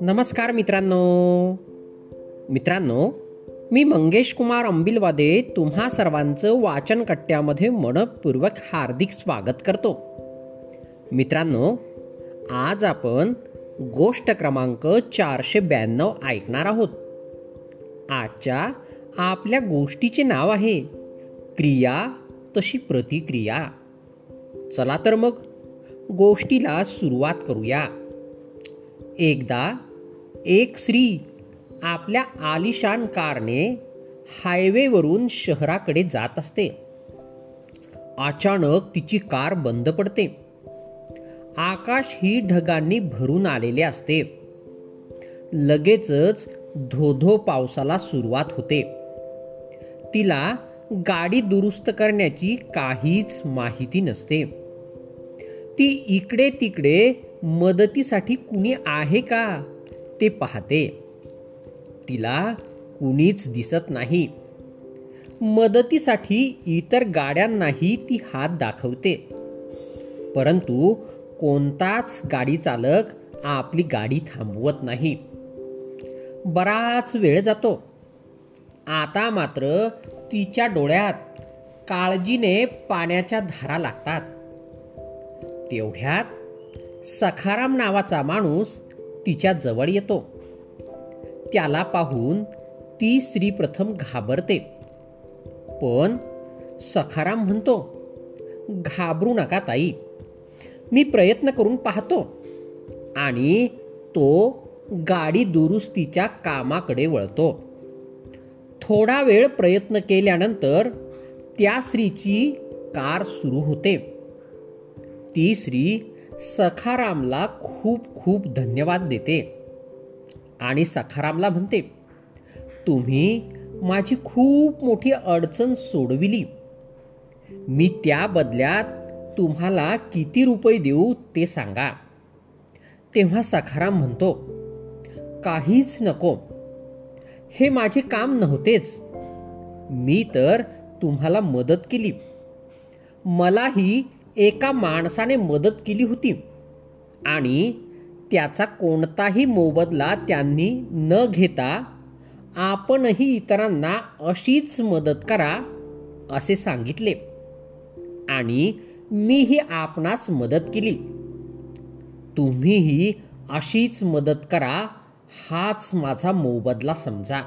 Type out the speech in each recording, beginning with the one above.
नमस्कार मित्रांनो. मित्रांनो मी मंगेश कुमार अंबिलवादे तुम्हा सर्वांचं वाचन कट्ट्यामध्ये मनपूर्वक हार्दिक स्वागत करतो. मित्रांनो आज आपण गोष्ट क्रमांक चारशे ब्याण्णव ऐकणार आहोत. आजच्या आपल्या गोष्टीचे नाव आहे क्रिया तशी प्रतिक्रिया. चला तर मग गोष्टीला सुरुवात करूया. एकदा एक स्त्री आपल्या आलिशान कारने हायवेवरून शहराकडे जात असते. अचानक तिची कार बंद पडते. आकाश ही ढगांनी भरून आलेले असते. लगेचच धोधो पावसाला सुरुवात होते. तिला गाडी दुरुस्त करण्याची काहीच माहिती नसते. ती इकडे तिकडे मदतीसाठी कुणी आहे का? ते पाहते. तिला कुणीच दिसत नाही. मदतीसाठी इतर गाड्यांनाही ती हात दाखवते. परंतु कोणताच गाडी चालक आपली गाडी थांबवत नाही. बराच वेळ जातो. आता मात्र तिच्या डोळ्यात काळजीने पाण्याच्या धारा लागतात. तेवढ्यात सखाराम नावाचा माणूस तिच्या जवळ येतो. त्याला पाहून ती स्त्री प्रथम घाबरते. पण सखाराम म्हणतो घाबरू नका ताई. मी प्रयत्न करून पाहतो. आणि तो गाडी दुरुस्तीच्या कामाकडे वळतो. थोडा वेळ प्रयत्न केल्यानंतर त्या स्त्रीची कार सुरू होते. ती स्त्री सखारामला खूप खूप धन्यवाद देते. आणि सखारामला म्हणते तुम्ही माझी खूप मोठी अडचण सोडविली. मी त्या बदल्यात तुम्हाला किती रुपये देऊ ते सांगा. तेव्हा सखाराम म्हणतो काहीच नको. हे माझे काम नव्हतेच. मी तर तुम्हाला मदत केली. मलाही एका माणसाने मदत केली होती. आणि त्याचा कोणताही मोबदला त्यांनी न घेता आपणही इतरांना अशीच मदत करा असे सांगितले. आणि मीही आपणास मदत केली. तुम्हीही अशीच मदत करा हाच माझा मोबदला समजा.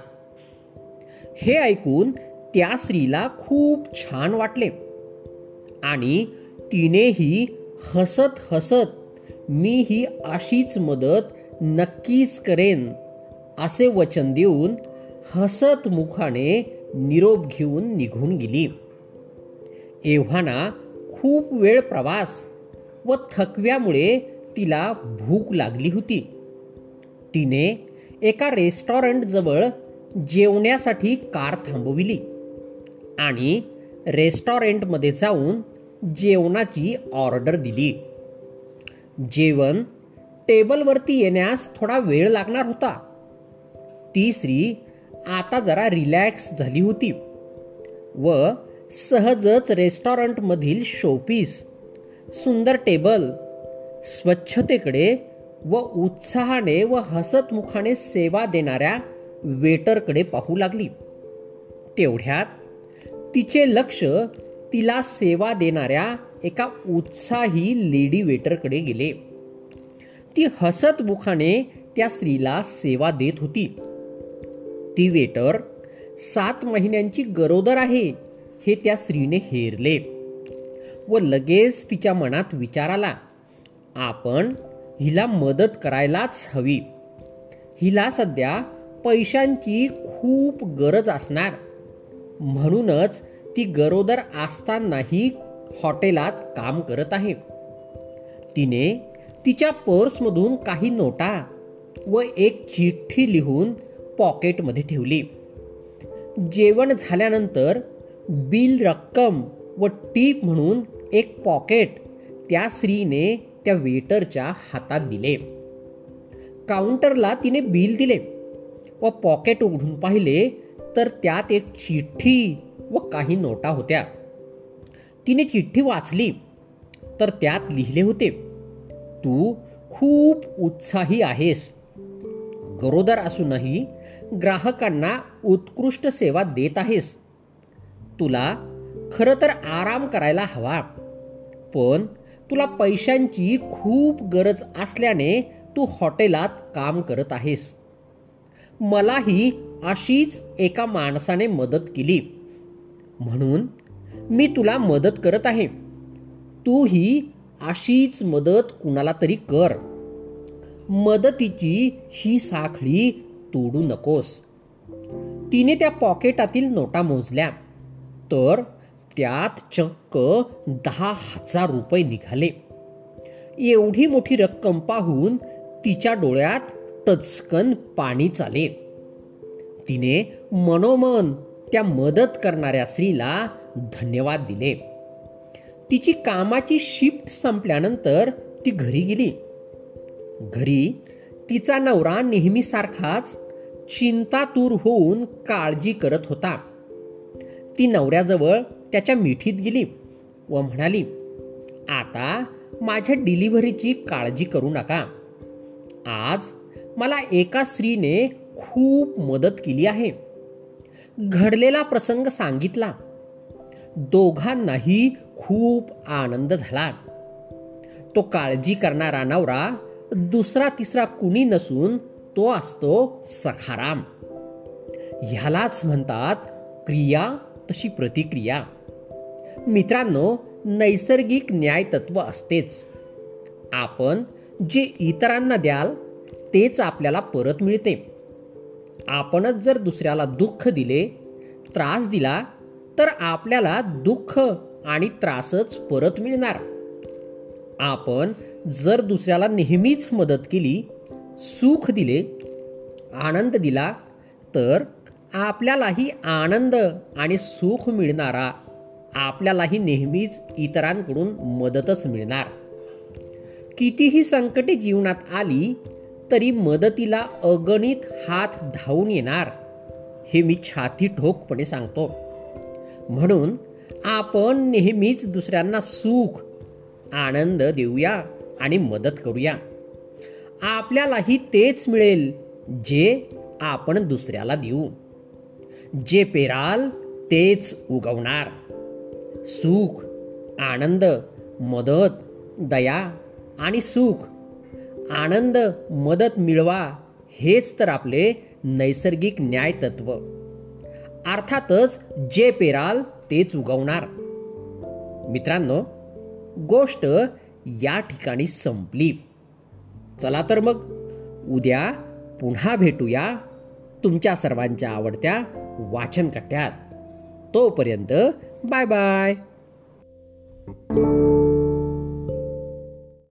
हे ऐकून त्या स्त्रीला खूप छान वाटले. आणि तिनेही हसत हसत मी ही अशीच मदत नक्कीच करेन असे वचन देऊन हसत मुखाने निरोप घेऊन निघून गेली. एव्हाना खूप वेळ प्रवास व थकव्यामुळे तिला भूक लागली होती. तिने एका रेस्टॉरंट जवळ जेवण्यासाठी कार थांबविली आणि रेस्टॉरंटमध्ये जाऊन जेवणाची ऑर्डर दिली. जेवण टेबलवरती येण्यास थोडा वेळ लागणार होता. ती स्त्री आता जरा रिलॅक्स झाली होती व सहजच रेस्टॉरंटमधील शोपीस सुंदर टेबल स्वच्छतेकडे व उत्साहाने व हसतमुखाने सेवा देणाऱ्या वेटरकडे पाहू लागली. तेवढ्यात तिचे लक्ष तिला सेवा देणाऱ्या एका उत्साही लेडी वेटरकडे गेले. ती हसत मुखाने त्या स्त्रीला सेवा देत होती. ती वेटर सात महिन्यांची गरोदर आहे हे त्या स्त्रीने हेरले व लगेच तिच्या मनात विचार आला. आपण हिला मदत करायलाच हवी. हिला सध्या पैशांची खूप गरज असणार. म्हणूनच ती गरोदर असतानाही हॉटेलात काम करत आहे. तिने तिच्या पर्समधून काही नोटा व एक चिठ्ठी लिहून पॉकेटमध्ये ठेवली. जेवण झाल्यानंतर बिल रक्कम व टीप म्हणून एक पॉकेट त्या स्त्रीने त्या वेटरच्या हातात दिले. काउंटरला तिने बिल दिले व पॉकेट उघडून पाहिले तर त्यात एक चिठ्ठी व काही नोटा होत्या. तिने चिठ्ठी वाचली तर त्यात लिहिले होते तू खूप उत्साही आहेस. गरोदर असूनही ग्राहकांना उत्कृष्ट सेवा देत आहेस. तुला खरं तर आराम करायला हवा पण तुला पैशांची खूप गरज असल्याने तू हॉटेलात काम करत आहेस. मलाही अशीच एका माणसाने मदत केली. म्हणून मी तुला मदत करत आहे. तू ही अशीच मदत कुणाला तरी कर. मदतीची ही साखळी तोडू नकोस. तिने त्या पॉकेटातील नोटा मोजल्या. तर त्यात चक्क दहा हजार रुपये निघाले. एवढी मोठी रक्कम पाहून तिच्या डोळ्यात टचकन पाणी चाले. तिने मनोमन त्या मदत करणाऱ्या स्त्रीला धन्यवाद दिले. तिची कामाची शिफ्ट संपल्यानंतर ती घरी गेली. घरी तिचा नवरा नेहमीसारखाच चिंतातूर होऊन काळजी करत होता. ती नवऱ्याजवळ त्याच्या मिठीत गेली व म्हणाली आता माझ्या डिलिव्हरीची काळजी करू नका. आज मला एका स्त्रीने खूप मदत केली आहे. घडलेला प्रसंग सांगितला. दोघांनाही खूप आनंद झाला. तो काळजी करणारा नवरा दुसरा तिसरा कुणी नसून तो असतो सखाराम. ह्यालाच म्हणतात क्रिया तशी प्रतिक्रिया. मित्रांनो नैसर्गिक न्यायतत्व असतेच. आपण जे इतरांना द्याल तेच आपल्याला परत मिळते. आपणच जर दुसऱ्याला दुःख दिले त्रास दिला तर आपल्याला दुःख आणि त्रासच परत मिळणार. आपण जर दुसऱ्याला नेहमीच मदत केली सुख दिले आनंद दिला तर आपल्यालाही आनंद आणि सुख मिळणारा आपल्यालाही नेहमीच इतरांकडून मदतच मिळणार. कितीही संकटे जीवनात आली तरी मदतीला अगणित हात धावून येणार हे मी छाती ठोकपणे सांगतो. म्हणून आपण नेहमीच दुसऱ्यांना सुख आनंद देऊया आणि मदत करूया. आपल्यालाही तेच मिळेल जे आपण दुसऱ्याला देऊ. जे पेराल तेच उगवणार. सुख आनंद मदत दया आणि सुख आनंद मदत मिळवा हेच तर आपले नैसर्गिक न्याय तत्व अर्थातच जे पेराल तेच उगवणार. मित्रांनो गोष्ट या ठिकाणी संपली. चला तर मग उद्या पुन्हा भेटूया तुमच्या सर्वांच्या आवडत्या वाचनकट्ट्यात. तोपर्यंत बाय बाय.